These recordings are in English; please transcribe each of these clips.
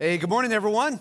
Hey, good morning, everyone.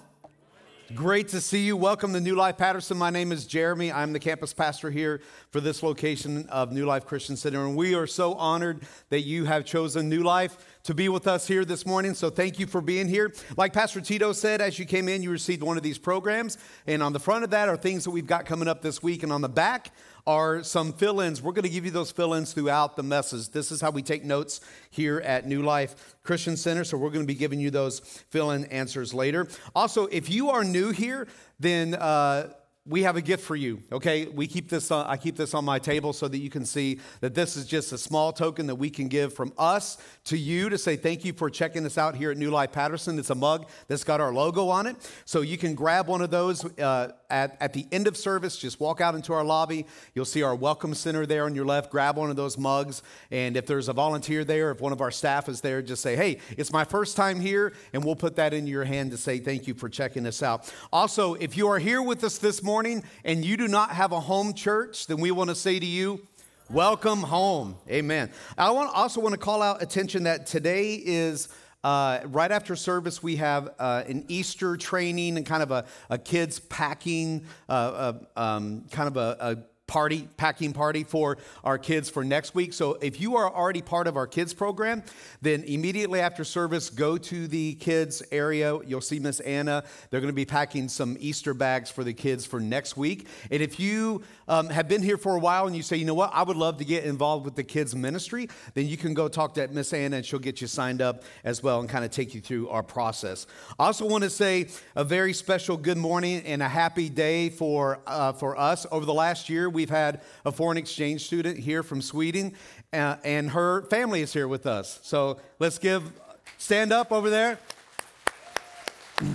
Great to see you. Welcome to New Life Patterson. My name is Jeremy. I'm the campus pastor here for this location of New Life Christian Center. And we are so honored that you have chosen New Life to be with us here this morning. So thank you for being here. Like Pastor Tito said, as you came in, you received one of these programs. And on the front of that are things that we've got coming up this week. And on the back, are some fill ins. We're going to give you those fill ins throughout the message. This is how we take notes here at New Life Christian Center. So we're going to be giving you those fill in answers later. Also, if you are new here, then uh, we have a gift for you okay? We keep this uh, i keep this on my table so that you can see that this is just a small token that we can give from us to you to say thank you for checking us out here at new life patterson. It's a mug that's got our logo on it. So you can grab one of those uh, at, at the end of service. Just walk out into our lobby. You'll see our welcome center there on your left. Grab one of those mugs. And if there's a volunteer there if one of our staff is there just say hey it's my first time here and we'll put that in your hand to say thank you for checking us out. Also if you are here with us this morning morning and you do not have a home church, then we want to say to you, welcome home. Amen. I want, also want to call out attention that today is. Uh, right after service, we have uh, an Easter training and kind of a, a kids packing, uh, uh um, kind of a, a party, packing party for our kids for next week. So if you are already part of our kids program, then immediately after service, go to the kids area. You'll see Miss Anna. They're going to be packing some Easter bags for the kids for next week. And if you um, have been here for a while and you say, you know what, I would love to get involved with the kids ministry, then you can go talk to Miss Anna and she'll get you signed up as well and kind of take you through our process. I also want to say a very special good morning and a happy day for uh, for us. Over the last year, we've had a foreign exchange student here from Sweden, uh, and her family is here with us. So let's give, stand up over there.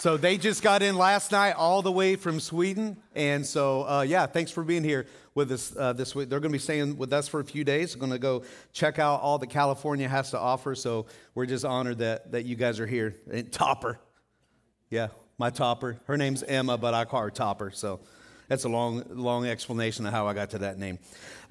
So they just got in last night all the way from Sweden. And so, uh, yeah, thanks for being here with us uh, this week. They're going to be staying with us for a few days. Going to go check out all that California has to offer. So we're just honored that, that you guys are here. And Topper. Yeah, my Topper. Her name's Emma, but I call her Topper. So that's a long, long explanation of how I got to that name.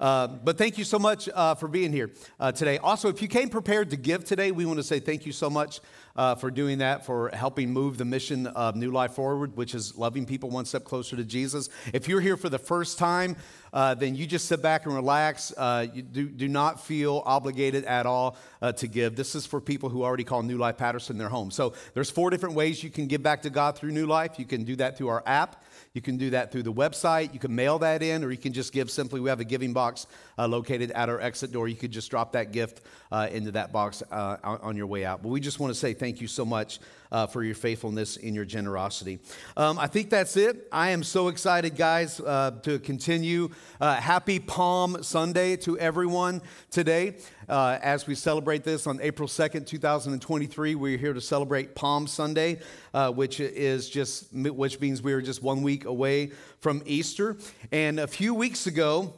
Uh, but thank you so much uh, for being here uh, today. Also, if you came prepared to give today, we want to say thank you so much uh, for doing that, for helping move the mission of New Life forward, which is loving people one step closer to Jesus. If you're here for the first time, uh, then you just sit back and relax. Uh, you do, do not feel obligated at all to give. This is for people who already call New Life Patterson their home. So there's four different ways you can give back to God through New Life. You can do that through our app. You can do that through the website. You can mail that in, or you can just give simply. We have a giving box uh, located at our exit door. You could just drop that gift uh, into that box uh, on your way out. But we just want to say thank you so much uh, for your faithfulness and your generosity. Um, I think that's it. I am so excited, guys, uh, to continue. Uh, happy Palm Sunday to everyone today. Uh, as we celebrate this on April 2nd, 2023, we're here to celebrate Palm Sunday, uh, which is just, which means we are just one week away from Easter. And a few weeks ago,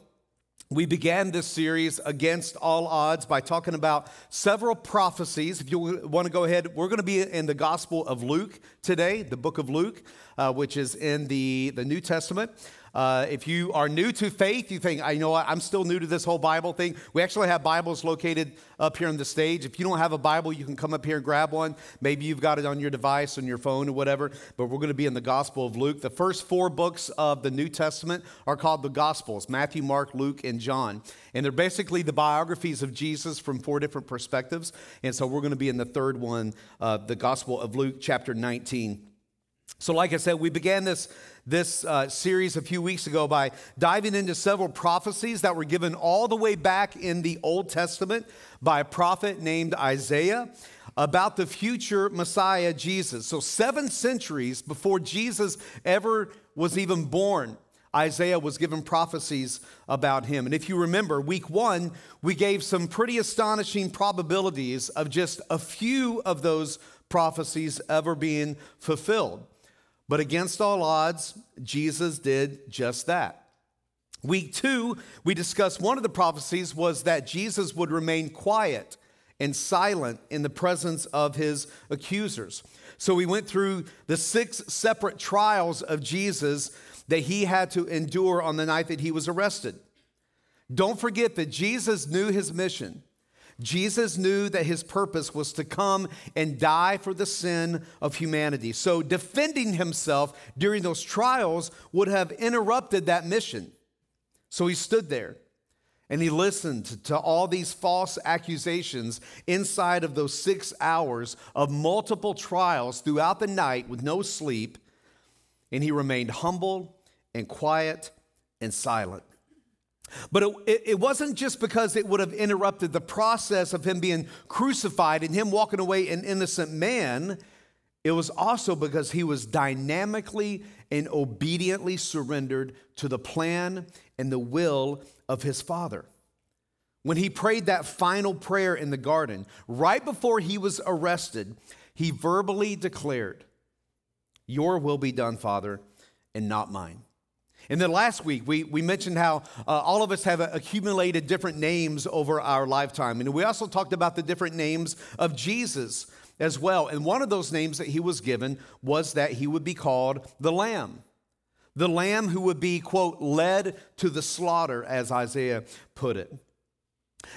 we began this series against all odds by talking about several prophecies. If you want to go ahead, we're going to be in the Gospel of Luke today, the book of Luke, uh, which is in the, the New Testament. Uh, if you are new to faith, you think, I know I'm still new to this whole Bible thing. We actually have Bibles located up here on the stage. If you don't have a Bible, you can come up here and grab one. Maybe you've got it on your device, on your phone, or whatever. But we're going to be in the Gospel of Luke. The first four books of the New Testament are called the Gospels Matthew, Mark, Luke, and John. And they're basically the biographies of Jesus from four different perspectives. And so we're going to be in the third one, uh, the Gospel of Luke, chapter 19. So, like I said, we began this, this uh, series a few weeks ago by diving into several prophecies that were given all the way back in the Old Testament by a prophet named Isaiah about the future Messiah, Jesus. So, seven centuries before Jesus ever was even born, Isaiah was given prophecies about him. And if you remember, week one, we gave some pretty astonishing probabilities of just a few of those prophecies ever being fulfilled. But against all odds, Jesus did just that. Week two, we discussed one of the prophecies was that Jesus would remain quiet and silent in the presence of his accusers. So we went through the six separate trials of Jesus that he had to endure on the night that he was arrested. Don't forget that Jesus knew his mission. Jesus knew that his purpose was to come and die for the sin of humanity. So, defending himself during those trials would have interrupted that mission. So, he stood there and he listened to all these false accusations inside of those six hours of multiple trials throughout the night with no sleep. And he remained humble and quiet and silent. But it, it, wasn't just because it would have interrupted the process of him being crucified and him walking away an innocent man. It was also because he was dynamically and obediently surrendered to the plan and the will of his father. When he prayed that final prayer in the garden, right before he was arrested, he verbally declared, Your will be done, Father, and not mine. And then last week, we, we mentioned how uh, all of us have accumulated different names over our lifetime. And we also talked about the different names of Jesus as well. And one of those names that he was given was that he would be called the Lamb. The Lamb who would be, quote, led to the slaughter, as Isaiah put it.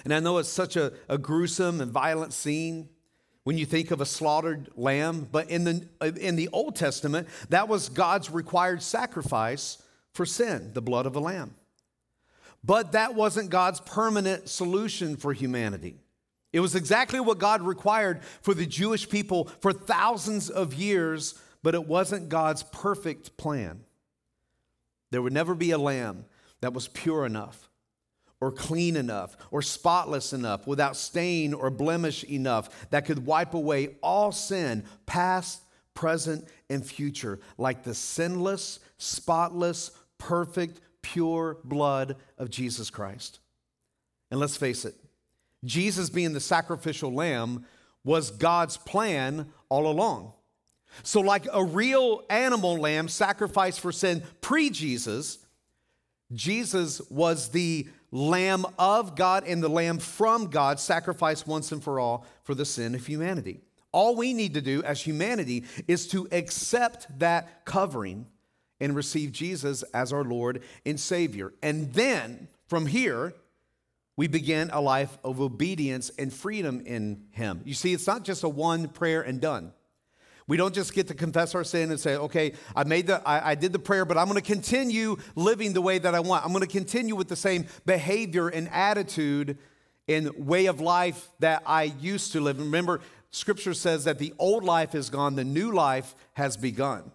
And I know it's such a, a gruesome and violent scene when you think of a slaughtered lamb, but in the, in the Old Testament, that was God's required sacrifice for sin, the blood of a lamb. But that wasn't God's permanent solution for humanity. It was exactly what God required for the Jewish people for thousands of years, but it wasn't God's perfect plan. There would never be a lamb that was pure enough, or clean enough, or spotless enough, without stain or blemish enough that could wipe away all sin, past, present, and future, like the sinless, spotless, perfect, pure blood of Jesus Christ. And let's face it, Jesus being the sacrificial lamb was God's plan all along. So, like a real animal lamb sacrificed for sin pre Jesus, Jesus was the lamb of God and the lamb from God, sacrificed once and for all for the sin of humanity. All we need to do as humanity is to accept that covering and receive Jesus as our Lord and Savior. And then from here, we begin a life of obedience and freedom in Him. You see, it's not just a one prayer and done. We don't just get to confess our sin and say, okay, I made the, I, I did the prayer, but I'm to continue living the way that I want. I'm to continue with the same behavior and attitude and way of life that I used to live. Remember, Scripture says that the old life is gone, the new life has begun.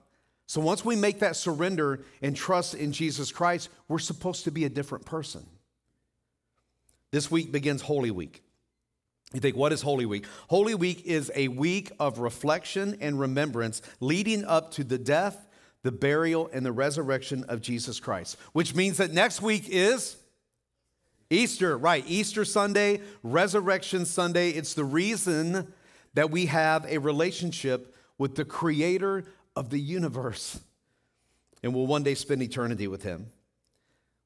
So once we make that surrender and trust in Jesus Christ, we're supposed to be a different person. This week begins Holy Week. You think, what is Holy Week? Holy Week is a week of reflection and remembrance leading up to the death, the burial, and the resurrection of Jesus Christ, which means that next week is Easter, right? Easter Sunday, Resurrection Sunday. It's the reason that we have a relationship with the Creator of the universe and will one day spend eternity with him.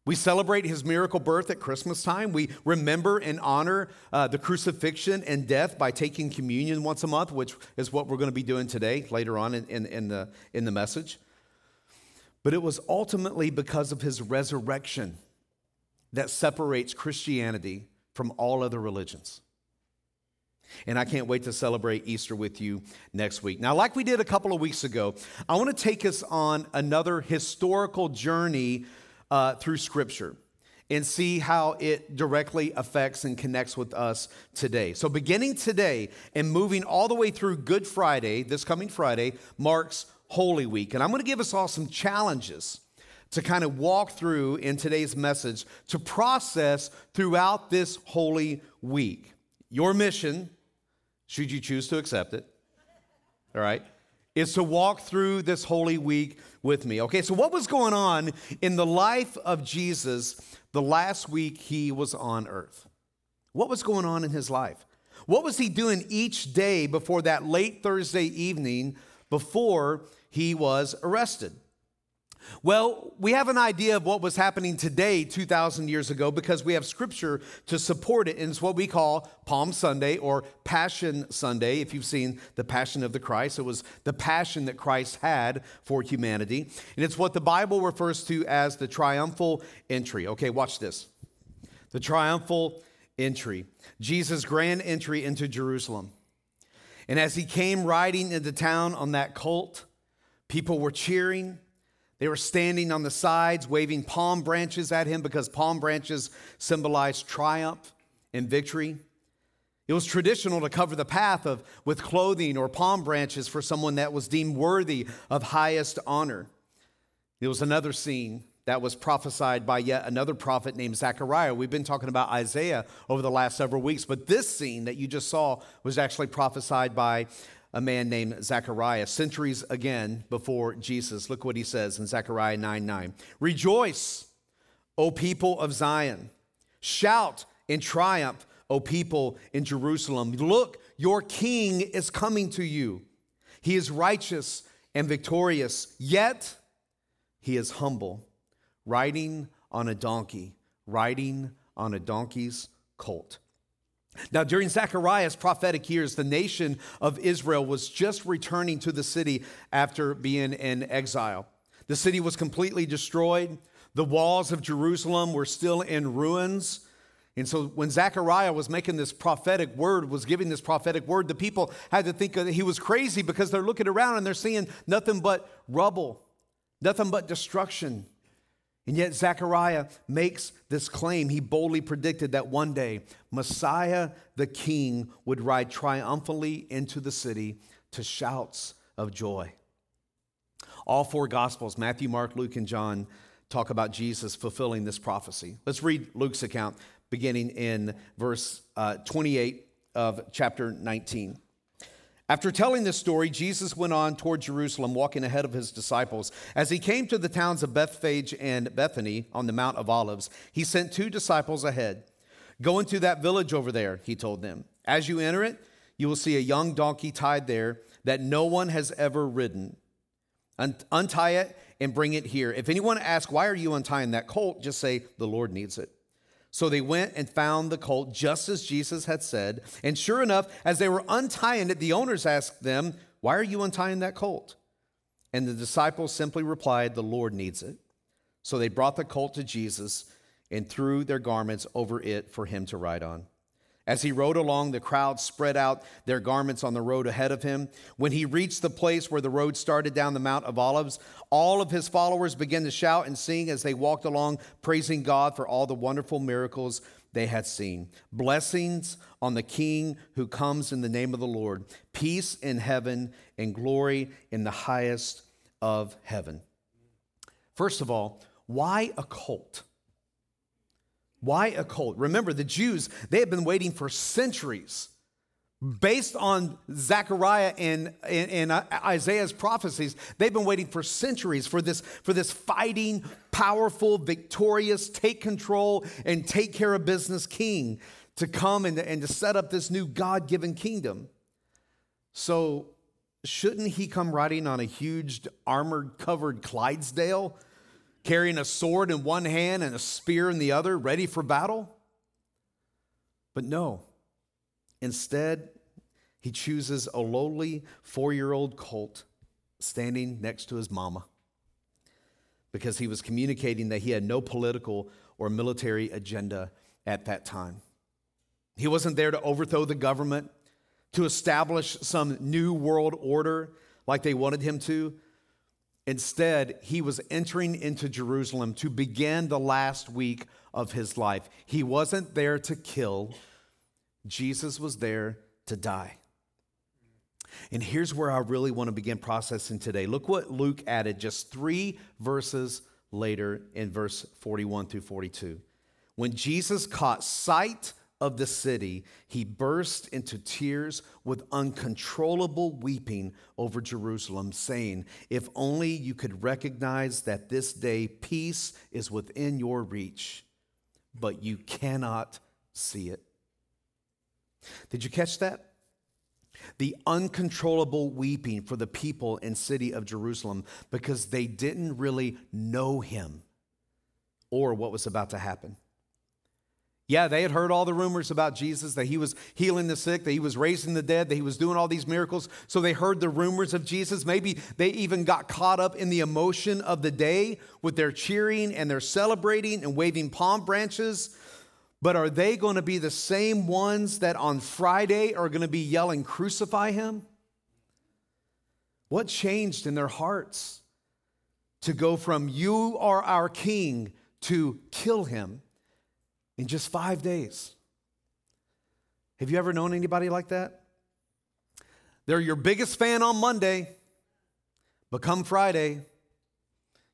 We celebrate his miracle birth at Christmas time. We remember and honor uh, the crucifixion and death by taking communion once a month, which is what we're going to be doing today, later on in, in, in, the, in the message. But it was ultimately because of his resurrection that separates Christianity from all other religions. And I can't wait to celebrate Easter with you next week. Now, like we did a couple of weeks ago, I want to take us on another historical journey uh, through Scripture and see how it directly affects and connects with us today. So, beginning today and moving all the way through Good Friday, this coming Friday, marks Holy Week. And I'm going to give us all some challenges to kind of walk through in today's message to process throughout this Holy Week. Your mission should you choose to accept it, all right, is to walk through this holy week with me. Okay, so what was going on in the life of Jesus the last week he was on earth? What was going on in his life? What was he doing each day before that late Thursday evening before he was arrested? Well, we have an idea of what was happening today, 2,000 years ago, because we have scripture to support it. And it's what we call Palm Sunday or Passion Sunday. If you've seen the Passion of the Christ, it was the passion that Christ had for humanity. And it's what the Bible refers to as the triumphal entry. Okay, watch this. The triumphal entry, Jesus' grand entry into Jerusalem. And as he came riding into town on that colt, people were cheering. They were standing on the sides, waving palm branches at him because palm branches symbolize triumph and victory. It was traditional to cover the path of, with clothing or palm branches for someone that was deemed worthy of highest honor. There was another scene that was prophesied by yet another prophet named Zechariah. We've been talking about Isaiah over the last several weeks, but this scene that you just saw was actually prophesied by a man named Zechariah, centuries again before Jesus. Look what he says in Zechariah 9 9. Rejoice, O people of Zion. Shout in triumph, O people in Jerusalem. Look, your king is coming to you. He is righteous and victorious, yet he is humble riding on a donkey, riding on a donkey's colt. Now, during Zechariah's prophetic years, the nation of Israel was just returning to the city after being in exile. The city was completely destroyed. The walls of Jerusalem were still in ruins. And so when Zechariah was making this prophetic word, was giving this prophetic word, the people had to think that he was crazy because they're looking around and they're seeing nothing but rubble, nothing but destruction. And yet, Zechariah makes this claim. He boldly predicted that one day Messiah the King would ride triumphantly into the city to shouts of joy. All four Gospels, Matthew, Mark, Luke, and John, talk about Jesus fulfilling this prophecy. Let's read Luke's account beginning in verse uh, 28 of chapter 19. After telling this story, Jesus went on toward Jerusalem, walking ahead of his disciples. As he came to the towns of Bethphage and Bethany on the Mount of Olives, he sent two disciples ahead. Go into that village over there, he told them. As you enter it, you will see a young donkey tied there that no one has ever ridden. Untie it and bring it here. If anyone asks, Why are you untying that colt? just say, The Lord needs it. So they went and found the colt just as Jesus had said. And sure enough, as they were untying it, the owners asked them, Why are you untying that colt? And the disciples simply replied, The Lord needs it. So they brought the colt to Jesus and threw their garments over it for him to ride on. As he rode along, the crowd spread out their garments on the road ahead of him. When he reached the place where the road started down the Mount of Olives, all of his followers began to shout and sing as they walked along, praising God for all the wonderful miracles they had seen. Blessings on the King who comes in the name of the Lord, peace in heaven and glory in the highest of heaven. First of all, why a cult? Why a cult? Remember, the Jews, they had been waiting for centuries based on Zechariah and, and, and, uh, Isaiah's prophecies, they've been waiting for centuries for this, for this fighting, powerful, victorious, take control and take care of business king to come and, and to set up this new God given kingdom. So, shouldn't he come riding on a huge armored covered Clydesdale? Carrying a sword in one hand and a spear in the other, ready for battle? But no. Instead, he chooses a lowly four year old colt standing next to his mama because he was communicating that he had no political or military agenda at that time. He wasn't there to overthrow the government, to establish some new world order like they wanted him to. Instead, he was entering into Jerusalem to begin the last week of his life. He wasn't there to kill, Jesus was there to die. And here's where I really want to begin processing today. Look what Luke added just three verses later in verse 41 through 42. When Jesus caught sight of the city, he burst into tears with uncontrollable weeping over Jerusalem, saying, If only you could recognize that this day peace is within your reach, but you cannot see it. Did you catch that? The uncontrollable weeping for the people in city of Jerusalem because they didn't really know him or what was about to happen. Yeah, they had heard all the rumors about Jesus, that he was healing the sick, that he was raising the dead, that he was doing all these miracles. So they heard the rumors of Jesus. Maybe they even got caught up in the emotion of the day with their cheering and their celebrating and waving palm branches. But are they going to be the same ones that on Friday are going to be yelling, Crucify him? What changed in their hearts to go from, You are our king, to kill him in just five days? Have you ever known anybody like that? They're your biggest fan on Monday, but come Friday,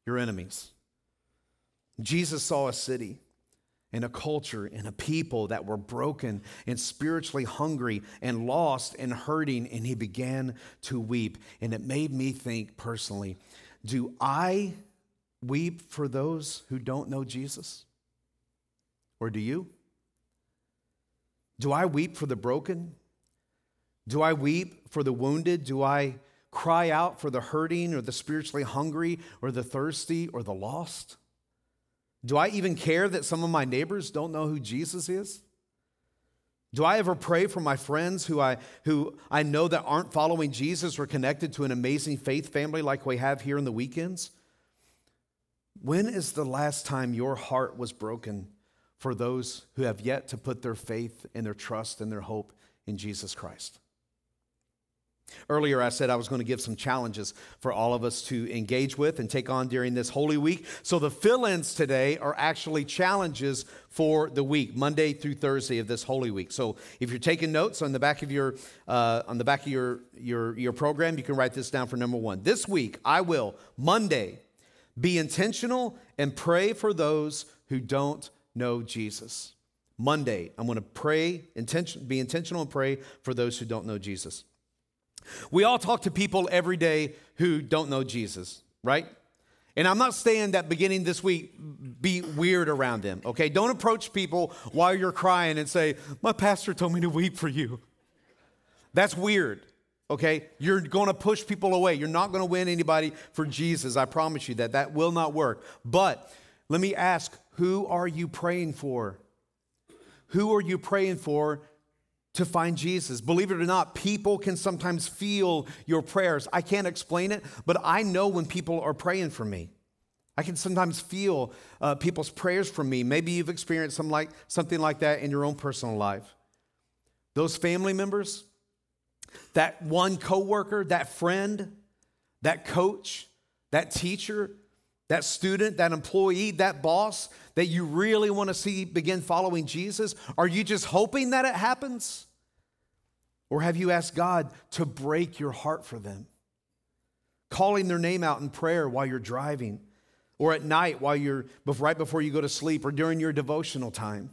your enemies. Jesus saw a city and a culture and a people that were broken and spiritually hungry and lost and hurting, and he began to weep. And it made me think personally do I weep for those who don't know Jesus? Or do you? Do I weep for the broken? Do I weep for the wounded? Do I cry out for the hurting or the spiritually hungry or the thirsty or the lost? Do I even care that some of my neighbors don't know who Jesus is? Do I ever pray for my friends who I, who I know that aren't following Jesus or connected to an amazing faith family like we have here in the weekends? When is the last time your heart was broken for those who have yet to put their faith and their trust and their hope in Jesus Christ? Earlier, I said I was going to give some challenges for all of us to engage with and take on during this Holy Week. So, the fill ins today are actually challenges for the week, Monday through Thursday of this Holy Week. So, if you're taking notes on the back of your, uh, on the back of your, your, your program, you can write this down for number one. This week, I will, Monday, be intentional and pray for those who don't know Jesus. Monday, I'm going to pray, intention, be intentional and pray for those who don't know Jesus. We all talk to people every day who don't know Jesus, right? And I'm not saying that beginning this week, be weird around them, okay? Don't approach people while you're crying and say, My pastor told me to weep for you. That's weird, okay? You're gonna push people away. You're not gonna win anybody for Jesus. I promise you that. That will not work. But let me ask who are you praying for? Who are you praying for to find Jesus. Believe it or not, people can sometimes feel your prayers. I can't explain it, but I know when people are praying for me. I can sometimes feel uh, people's prayers for me. Maybe you've experienced some like, something like that in your own personal life. Those family members, that one coworker, that friend, that coach, that teacher, that student, that employee, that boss that you really want to see begin following Jesus? Are you just hoping that it happens? Or have you asked God to break your heart for them? Calling their name out in prayer while you're driving, or at night while you're right before you go to sleep, or during your devotional time.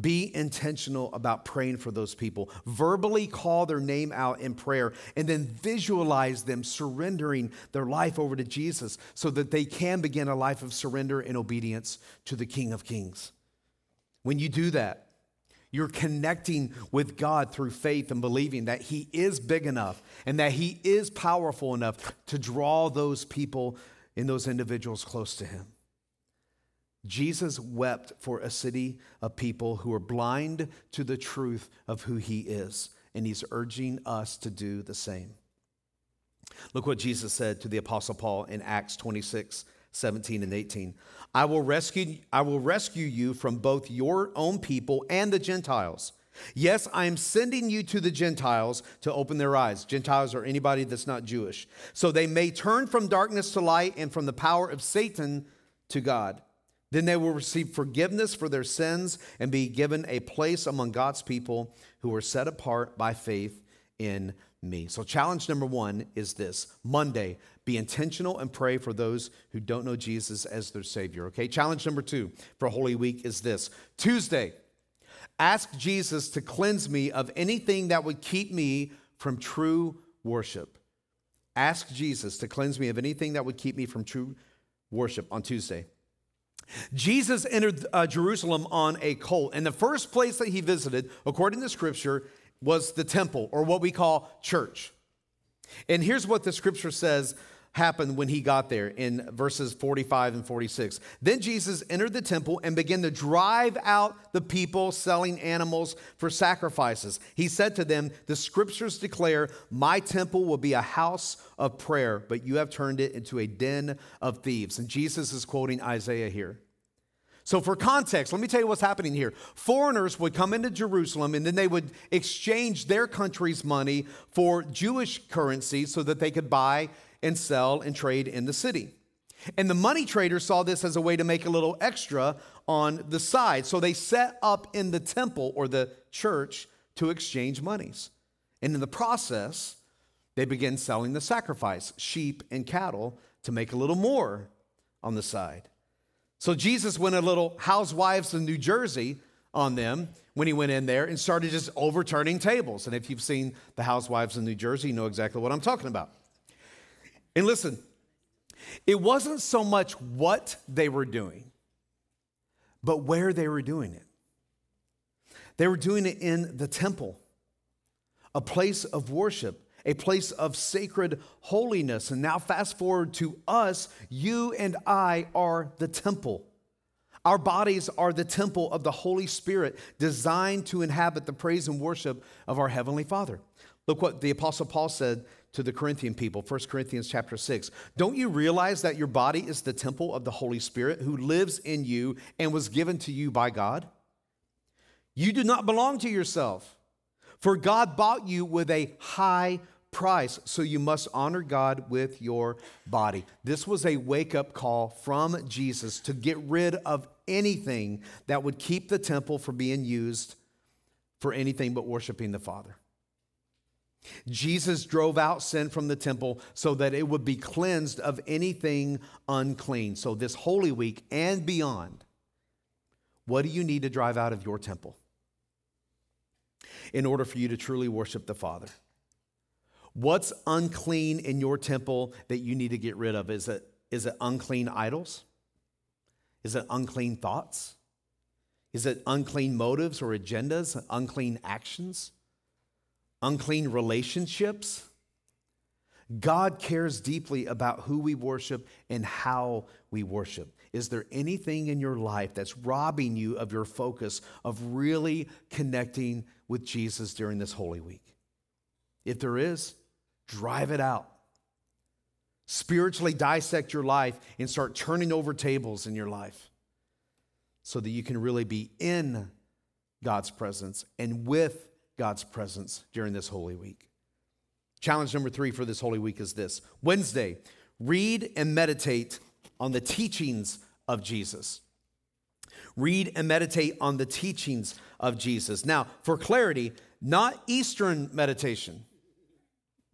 Be intentional about praying for those people. Verbally call their name out in prayer and then visualize them surrendering their life over to Jesus so that they can begin a life of surrender and obedience to the King of Kings. When you do that, you're connecting with God through faith and believing that He is big enough and that He is powerful enough to draw those people and those individuals close to Him. Jesus wept for a city of people who are blind to the truth of who he is, and he's urging us to do the same. Look what Jesus said to the Apostle Paul in Acts 26 17 and 18. I will rescue, I will rescue you from both your own people and the Gentiles. Yes, I am sending you to the Gentiles to open their eyes. Gentiles are anybody that's not Jewish. So they may turn from darkness to light and from the power of Satan to God then they will receive forgiveness for their sins and be given a place among God's people who are set apart by faith in me. So, challenge number one is this Monday, be intentional and pray for those who don't know Jesus as their Savior. Okay, challenge number two for Holy Week is this Tuesday, ask Jesus to cleanse me of anything that would keep me from true worship. Ask Jesus to cleanse me of anything that would keep me from true worship on Tuesday. Jesus entered uh, Jerusalem on a colt, and the first place that he visited, according to scripture, was the temple, or what we call church. And here's what the scripture says happened when he got there in verses 45 and 46. Then Jesus entered the temple and began to drive out the people selling animals for sacrifices. He said to them, The scriptures declare, My temple will be a house of prayer, but you have turned it into a den of thieves. And Jesus is quoting Isaiah here. So, for context, let me tell you what's happening here. Foreigners would come into Jerusalem and then they would exchange their country's money for Jewish currency so that they could buy and sell and trade in the city. And the money traders saw this as a way to make a little extra on the side. So they set up in the temple or the church to exchange monies. And in the process, they began selling the sacrifice, sheep and cattle, to make a little more on the side. So Jesus went a little housewives in New Jersey on them when he went in there and started just overturning tables. And if you've seen the housewives in New Jersey, you know exactly what I'm talking about. And listen, it wasn't so much what they were doing, but where they were doing it. They were doing it in the temple, a place of worship a place of sacred holiness. And now, fast forward to us, you and I are the temple. Our bodies are the temple of the Holy Spirit, designed to inhabit the praise and worship of our Heavenly Father. Look what the Apostle Paul said to the Corinthian people, 1 Corinthians chapter 6. Don't you realize that your body is the temple of the Holy Spirit who lives in you and was given to you by God? You do not belong to yourself, for God bought you with a high price, so you must honor God with your body. This was a wake up call from Jesus to get rid of anything that would keep the temple from being used for anything but worshiping the Father. Jesus drove out sin from the temple so that it would be cleansed of anything unclean. So, this Holy Week and beyond, what do you need to drive out of your temple in order for you to truly worship the Father? What's unclean in your temple that you need to get rid of? Is it, is it unclean idols? Is it unclean thoughts? Is it unclean motives or agendas, unclean actions, unclean relationships? God cares deeply about who we worship and how we worship. Is there anything in your life that's robbing you of your focus of really connecting with Jesus during this Holy Week? If there is, drive it out. Spiritually dissect your life and start turning over tables in your life so that you can really be in God's presence and with God's presence during this Holy Week. Challenge number three for this Holy Week is this Wednesday, read and meditate on the teachings of Jesus. Read and meditate on the teachings of Jesus. Now, for clarity, not Eastern meditation.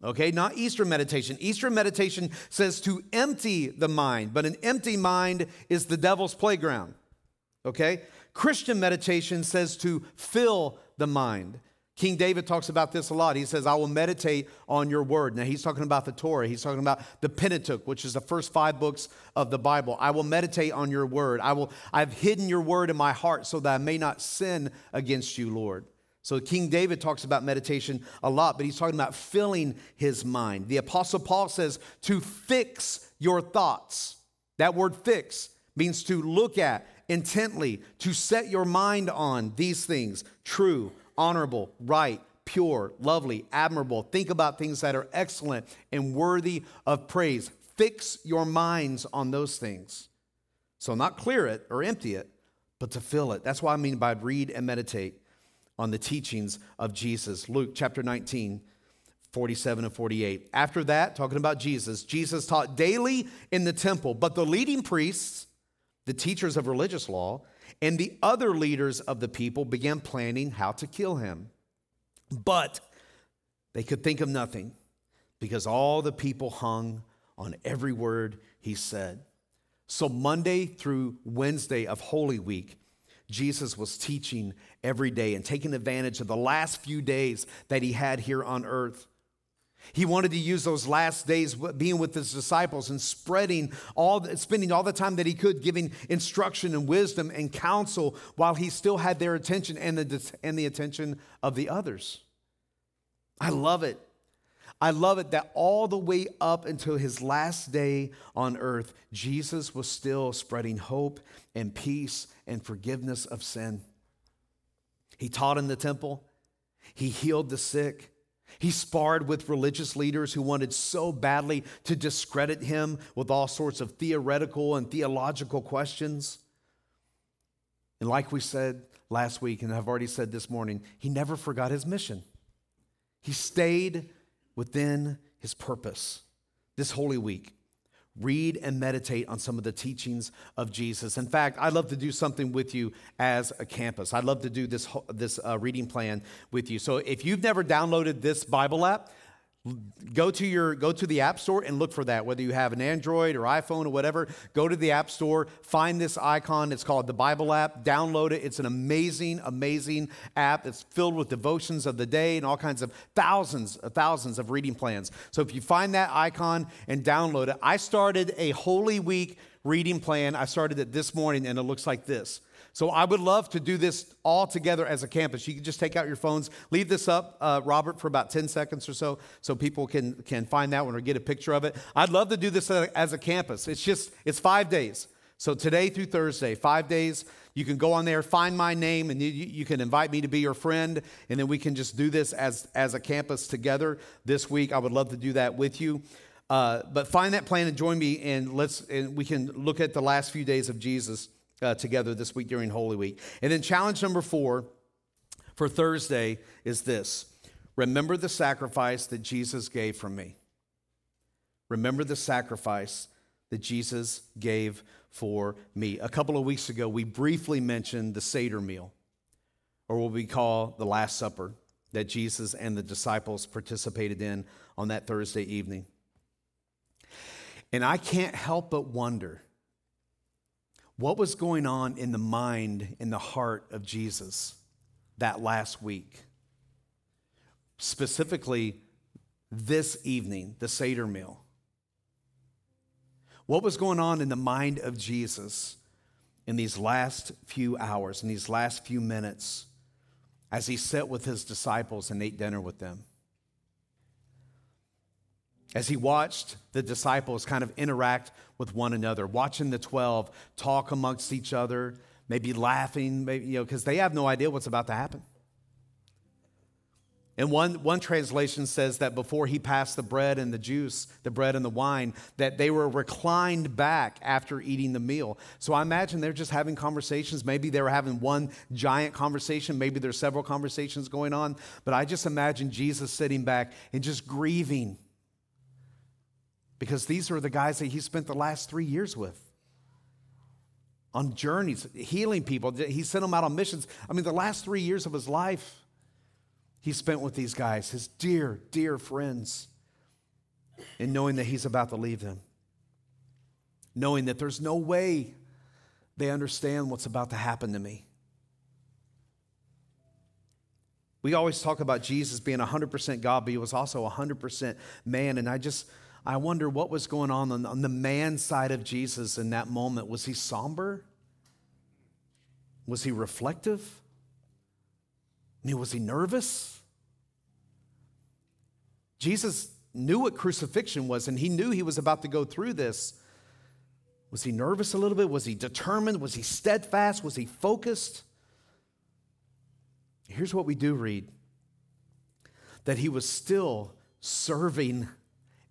Okay, not Eastern meditation. Eastern meditation says to empty the mind, but an empty mind is the devil's playground. Okay? Christian meditation says to fill the mind. King David talks about this a lot. He says, I will meditate on your word. Now, he's talking about the Torah. He's talking about the Pentateuch, which is the first five books of the Bible. I will meditate on your word. I will, I've hidden your word in my heart so that I may not sin against you, Lord. So King David talks about meditation a lot, but he's talking about filling his mind. The Apostle Paul says to fix your thoughts. That word fix means to look at intently, to set your mind on these things true, honorable, right, pure, lovely, admirable. Think about things that are excellent and worthy of praise. Fix your minds on those things. So, not clear it or empty it, but to fill it. That's what I mean by read and meditate on the teachings of Jesus. Luke chapter 19, 47 and 48. After that, talking about Jesus, Jesus taught daily in the temple, but the leading priests, the teachers of religious law, and the other leaders of the people began planning how to kill him. But they could think of nothing because all the people hung on every word he said. So, Monday through Wednesday of Holy Week, Jesus was teaching every day and taking advantage of the last few days that he had here on earth. He wanted to use those last days being with his disciples and spreading all, spending all the time that he could, giving instruction and wisdom and counsel while he still had their attention and the, and the attention of the others. I love it. I love it that all the way up until his last day on earth, Jesus was still spreading hope and peace and forgiveness of sin. He taught in the temple, he healed the sick. He sparred with religious leaders who wanted so badly to discredit him with all sorts of theoretical and theological questions. And like we said last week, and I've already said this morning, he never forgot his mission. He stayed within his purpose this Holy Week. Read and meditate on some of the teachings of Jesus. In fact, I'd love to do something with you as a campus. I'd love to do this, this uh, reading plan with you. So if you've never downloaded this Bible app, Go to your go to the App Store and look for that. Whether you have an Android or iPhone or whatever, go to the App Store, find this icon. It's called the Bible app. Download it. It's an amazing, amazing app. It's filled with devotions of the day and all kinds of thousands, uh, thousands of reading plans. So if you find that icon and download it, I started a Holy Week reading plan. I started it this morning, and it looks like this. So I would love to do this all together as a campus. You can just take out your phones, leave this up, uh, Robert, for about 10 seconds or so, so people can, can find that one or get a picture of it. I'd love to do this as a campus. It's just, it's five days. So today through Thursday, five days, you can go on there, find my name, and you, you, can invite me to be your friend, and then we can just do this as, as a campus together this week. I would love to do that with you. Uh, but find that plan and join me, and let's and we can look at the last few days of Jesus uh, together this week during Holy Week. And then challenge number four for Thursday is this remember the sacrifice that Jesus gave for me. Remember the sacrifice that Jesus gave for me. A couple of weeks ago, we briefly mentioned the Seder meal, or what we call the Last Supper, that Jesus and the disciples participated in on that Thursday evening. And I can't help but wonder what was going on in the mind, in the heart of Jesus that last week? Specifically, this evening, the Seder meal. What was going on in the mind of Jesus in these last few hours, in these last few minutes, as he sat with his disciples and ate dinner with them? As he watched the disciples kind of interact with one another, watching the 12 talk amongst each other, maybe laughing, maybe, you know, because they have no idea what's about to happen. And one, one translation says that before he passed the bread and the juice, the bread and the wine, that they were reclined back after eating the meal. So I imagine they're just having conversations. Maybe they were having one giant conversation. Maybe there's several conversations going on. But I just imagine Jesus sitting back and just grieving because these are the guys that he spent the last three years with on journeys, healing people. He sent them out on missions. I mean, the last three years of his life, he spent with these guys, his dear, dear friends, and knowing that he's about to leave them, knowing that there's no way they understand what's about to happen to me. We always talk about Jesus being 100% God, but he was also 100% man. And I just, I wonder what was going on, on the man side of Jesus in that moment. Was he somber? Was he reflective? I mean, was he nervous? Jesus knew what crucifixion was, and he knew he was about to go through this. Was he nervous a little bit? Was he determined? Was he steadfast? Was he focused? Here's what we do read that he was still serving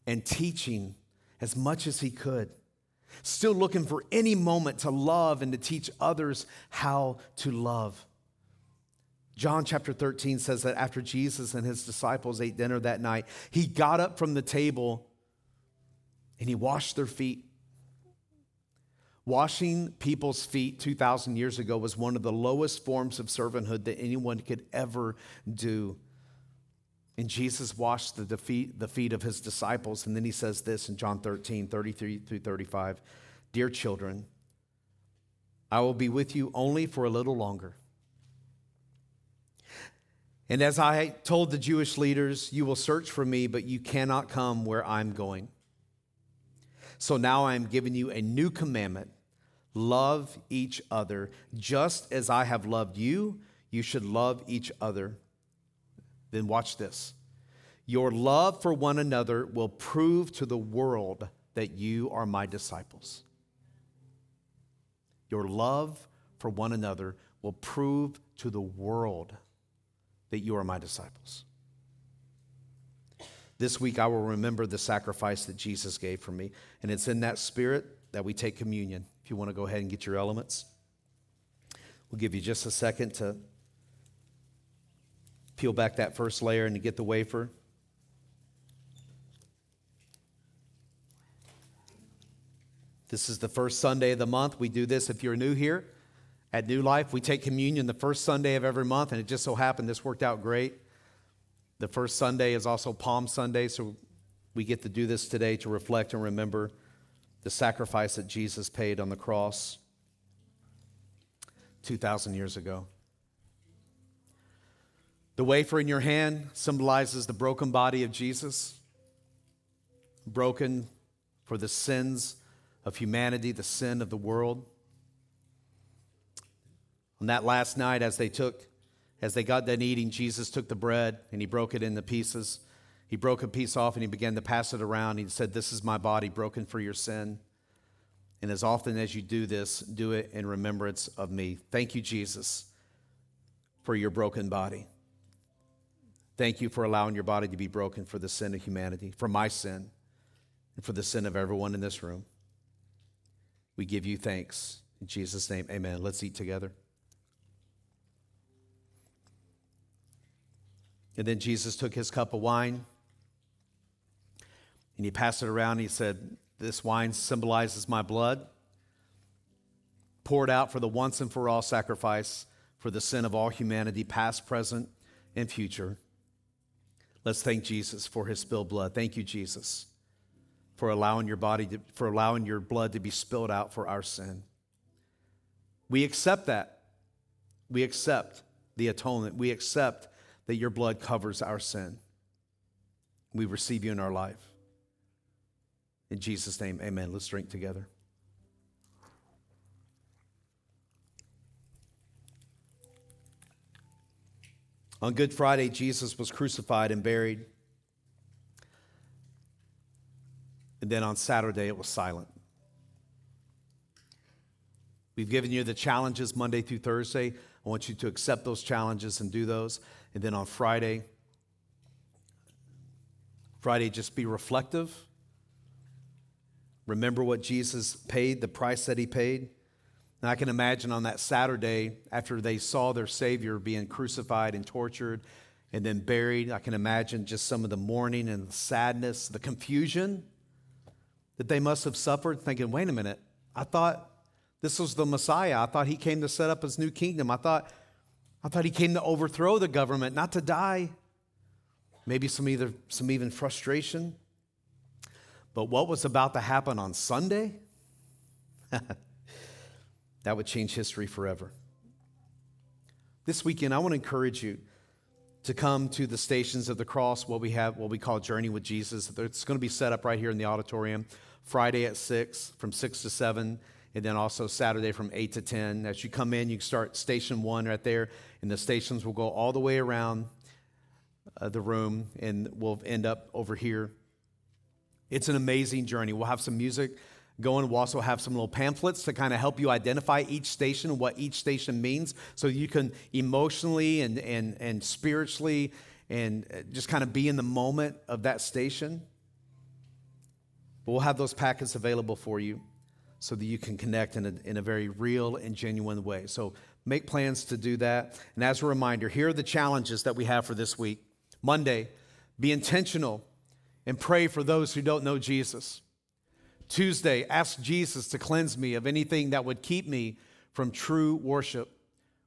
and teaching as much as he could. Still looking for any moment to love and to teach others how to love. John chapter 13 says that after Jesus and his disciples ate dinner that night, he got up from the table and he washed their feet. Washing people's feet 2,000 years ago was one of the lowest forms of servanthood that anyone could ever do. And Jesus washed the, defeat, the feet of his disciples. And then he says this in John 13, 33 through 35 Dear children, I will be with you only for a little longer. And as I told the Jewish leaders, you will search for me, but you cannot come where I'm going. So now I am giving you a new commandment love each other. Just as I have loved you, you should love each other. Then watch this. Your love for one another will prove to the world that you are my disciples. Your love for one another will prove to the world that you are my disciples. This week, I will remember the sacrifice that Jesus gave for me. And it's in that spirit that we take communion. If you want to go ahead and get your elements, We'll give you just a second to peel back that first layer and to get the wafer. This is the first Sunday of the month. We do this if you're new here at New Life. We take communion the first Sunday of every month, and it just so happened this worked out great. The first Sunday is also Palm Sunday, so we get to do this today to reflect and remember the sacrifice that Jesus paid on the cross 2,000 years ago. The wafer in your hand symbolizes the broken body of Jesus, broken for the sins of humanity, the sin of the world. On that last night, as they took, as they got done eating, Jesus took the bread and he broke it into pieces. He broke a piece off and he began to pass it around. He said, This is my body broken for your sin. And as often as you do this, do it in remembrance of me. Thank you, Jesus, for your broken body. Thank you for allowing your body to be broken for the sin of humanity, for my sin, and for the sin of everyone in this room. We give you thanks. In Jesus' name, amen. Let's eat together. And then Jesus took his cup of wine and he passed it around. he said, This wine symbolizes my blood, poured out for the once and for all sacrifice for the sin of all humanity, past, present, and future. Let's thank Jesus for his spilled blood. Thank you, Jesus for allowing your body to, for allowing your blood to be spilled out for our sin. We accept that. We accept the atonement. We accept that your blood covers our sin. We receive you in our life. In Jesus' name, amen. Let's drink together. On Good Friday, Jesus was crucified and buried. And then on Saturday, it was silent. We've given you the challenges Monday through Thursday. I want you to accept those challenges and do those. And then on Friday, Friday, just be reflective. Remember what Jesus paid, the price that he paid. And I can imagine on that Saturday, after they saw their Savior being crucified and tortured and then buried, I can imagine just some of the mourning and the sadness, the confusion that they must have suffered, thinking, wait a minute, I thought this was the Messiah. I thought he came to set up his new kingdom. I thought, I thought he came to overthrow the government, not to die. Maybe some either some even frustration. But what was about to happen on Sunday? that would change history forever. This weekend, I want to encourage you to come to the stations of the cross, what we have, what we call Journey with Jesus. It's going to be set up right here in the auditorium. Friday at 6, from 6 to 7, and then also Saturday from 8 to 10. As you come in, you can start station one right there, and the stations will go all the way around uh, the room, and we'll end up over here. It's an amazing journey. We'll have some music going. We'll also have some little pamphlets to kind of help you identify each station, what each station means, so you can emotionally and, and, and spiritually and uh, just kind of be in the moment of that station. But we'll have those packets available for you so that you can connect in a, in a very real and genuine way. So make plans to do that. And as a reminder, here are the challenges that we have for this week. Monday, be intentional and pray for those who don't know Jesus. Tuesday, ask Jesus to cleanse me of anything that would keep me from true worship.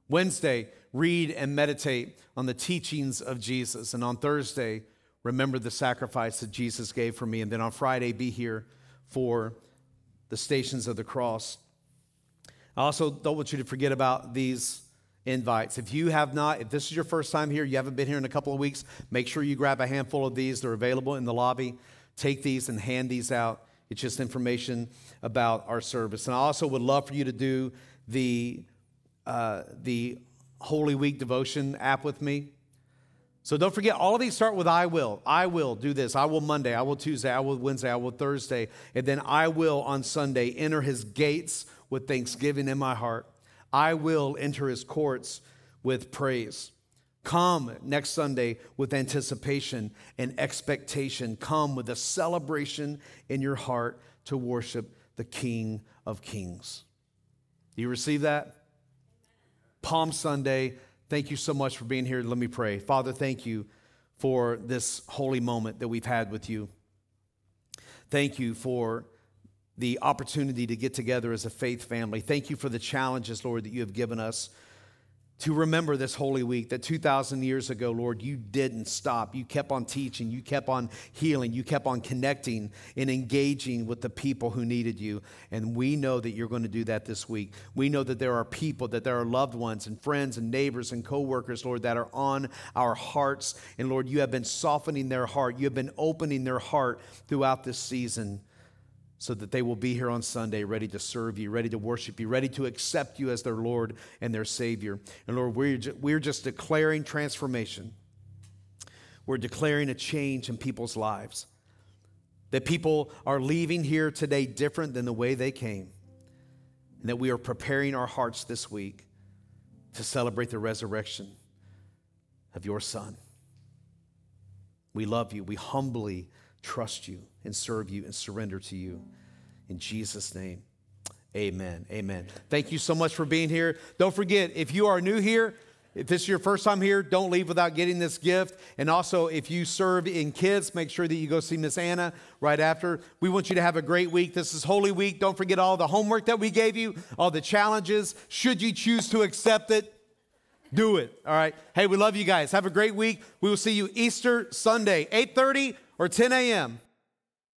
Wednesday, read and meditate on the teachings of Jesus. And on Thursday, remember the sacrifice that Jesus gave for me. And then on Friday, be here for the stations of the cross. I also don't want you to forget about these invites. If you have not, if this is your first time here, you haven't been here in a couple of weeks, make sure you grab a handful of these. They're available in the lobby. Take these and hand these out. It's just information about our service. And I also would love for you to do the, uh, the Holy Week devotion app with me. So don't forget, all of these start with I will. I will do this. I will Monday. I will Tuesday. I will Wednesday. I will Thursday. And then I will on Sunday enter his gates with thanksgiving in my heart. I will enter his courts with praise. Come next Sunday with anticipation and expectation. Come with a celebration in your heart to worship the King of Kings. Do you receive that? Palm Sunday. Thank you so much for being here. Let me pray. Father, thank you for this holy moment that we've had with you. Thank you for the opportunity to get together as a faith family. Thank you for the challenges, Lord, that you have given us to remember this holy week that 2,000 years ago, Lord, you didn't stop. You kept on teaching, you kept on healing, you kept on connecting and engaging with the people who needed you. And we know that you're going to do that this week. We know that there are people, that there are loved ones and friends and neighbors and coworkers, Lord, that are on our hearts. And Lord, you have been softening their heart, you have been opening their heart throughout this season so that they will be here on Sunday ready to serve you, ready to worship you, ready to accept you as their Lord and their Savior. And Lord, we're, we're just declaring transformation. We're declaring a change in people's lives. That people are leaving here today different than the way they came. And that we are preparing our hearts this week to celebrate the resurrection of your Son. We love you. We humbly trust you and serve you and surrender to you. In Jesus' name, amen. Amen. Thank you so much for being here. Don't forget, if you are new here, if this is your first time here, don't leave without getting this gift. And also, if you serve in kids, make sure that you go see Miss Anna right after. We want you to have a great week. This is Holy Week. Don't forget all the homework that we gave you, all the challenges. Should you choose to accept it, do it. All right. Hey, we love you guys. Have a great week. We will see you Easter Sunday, 8:30 or 10 a.m.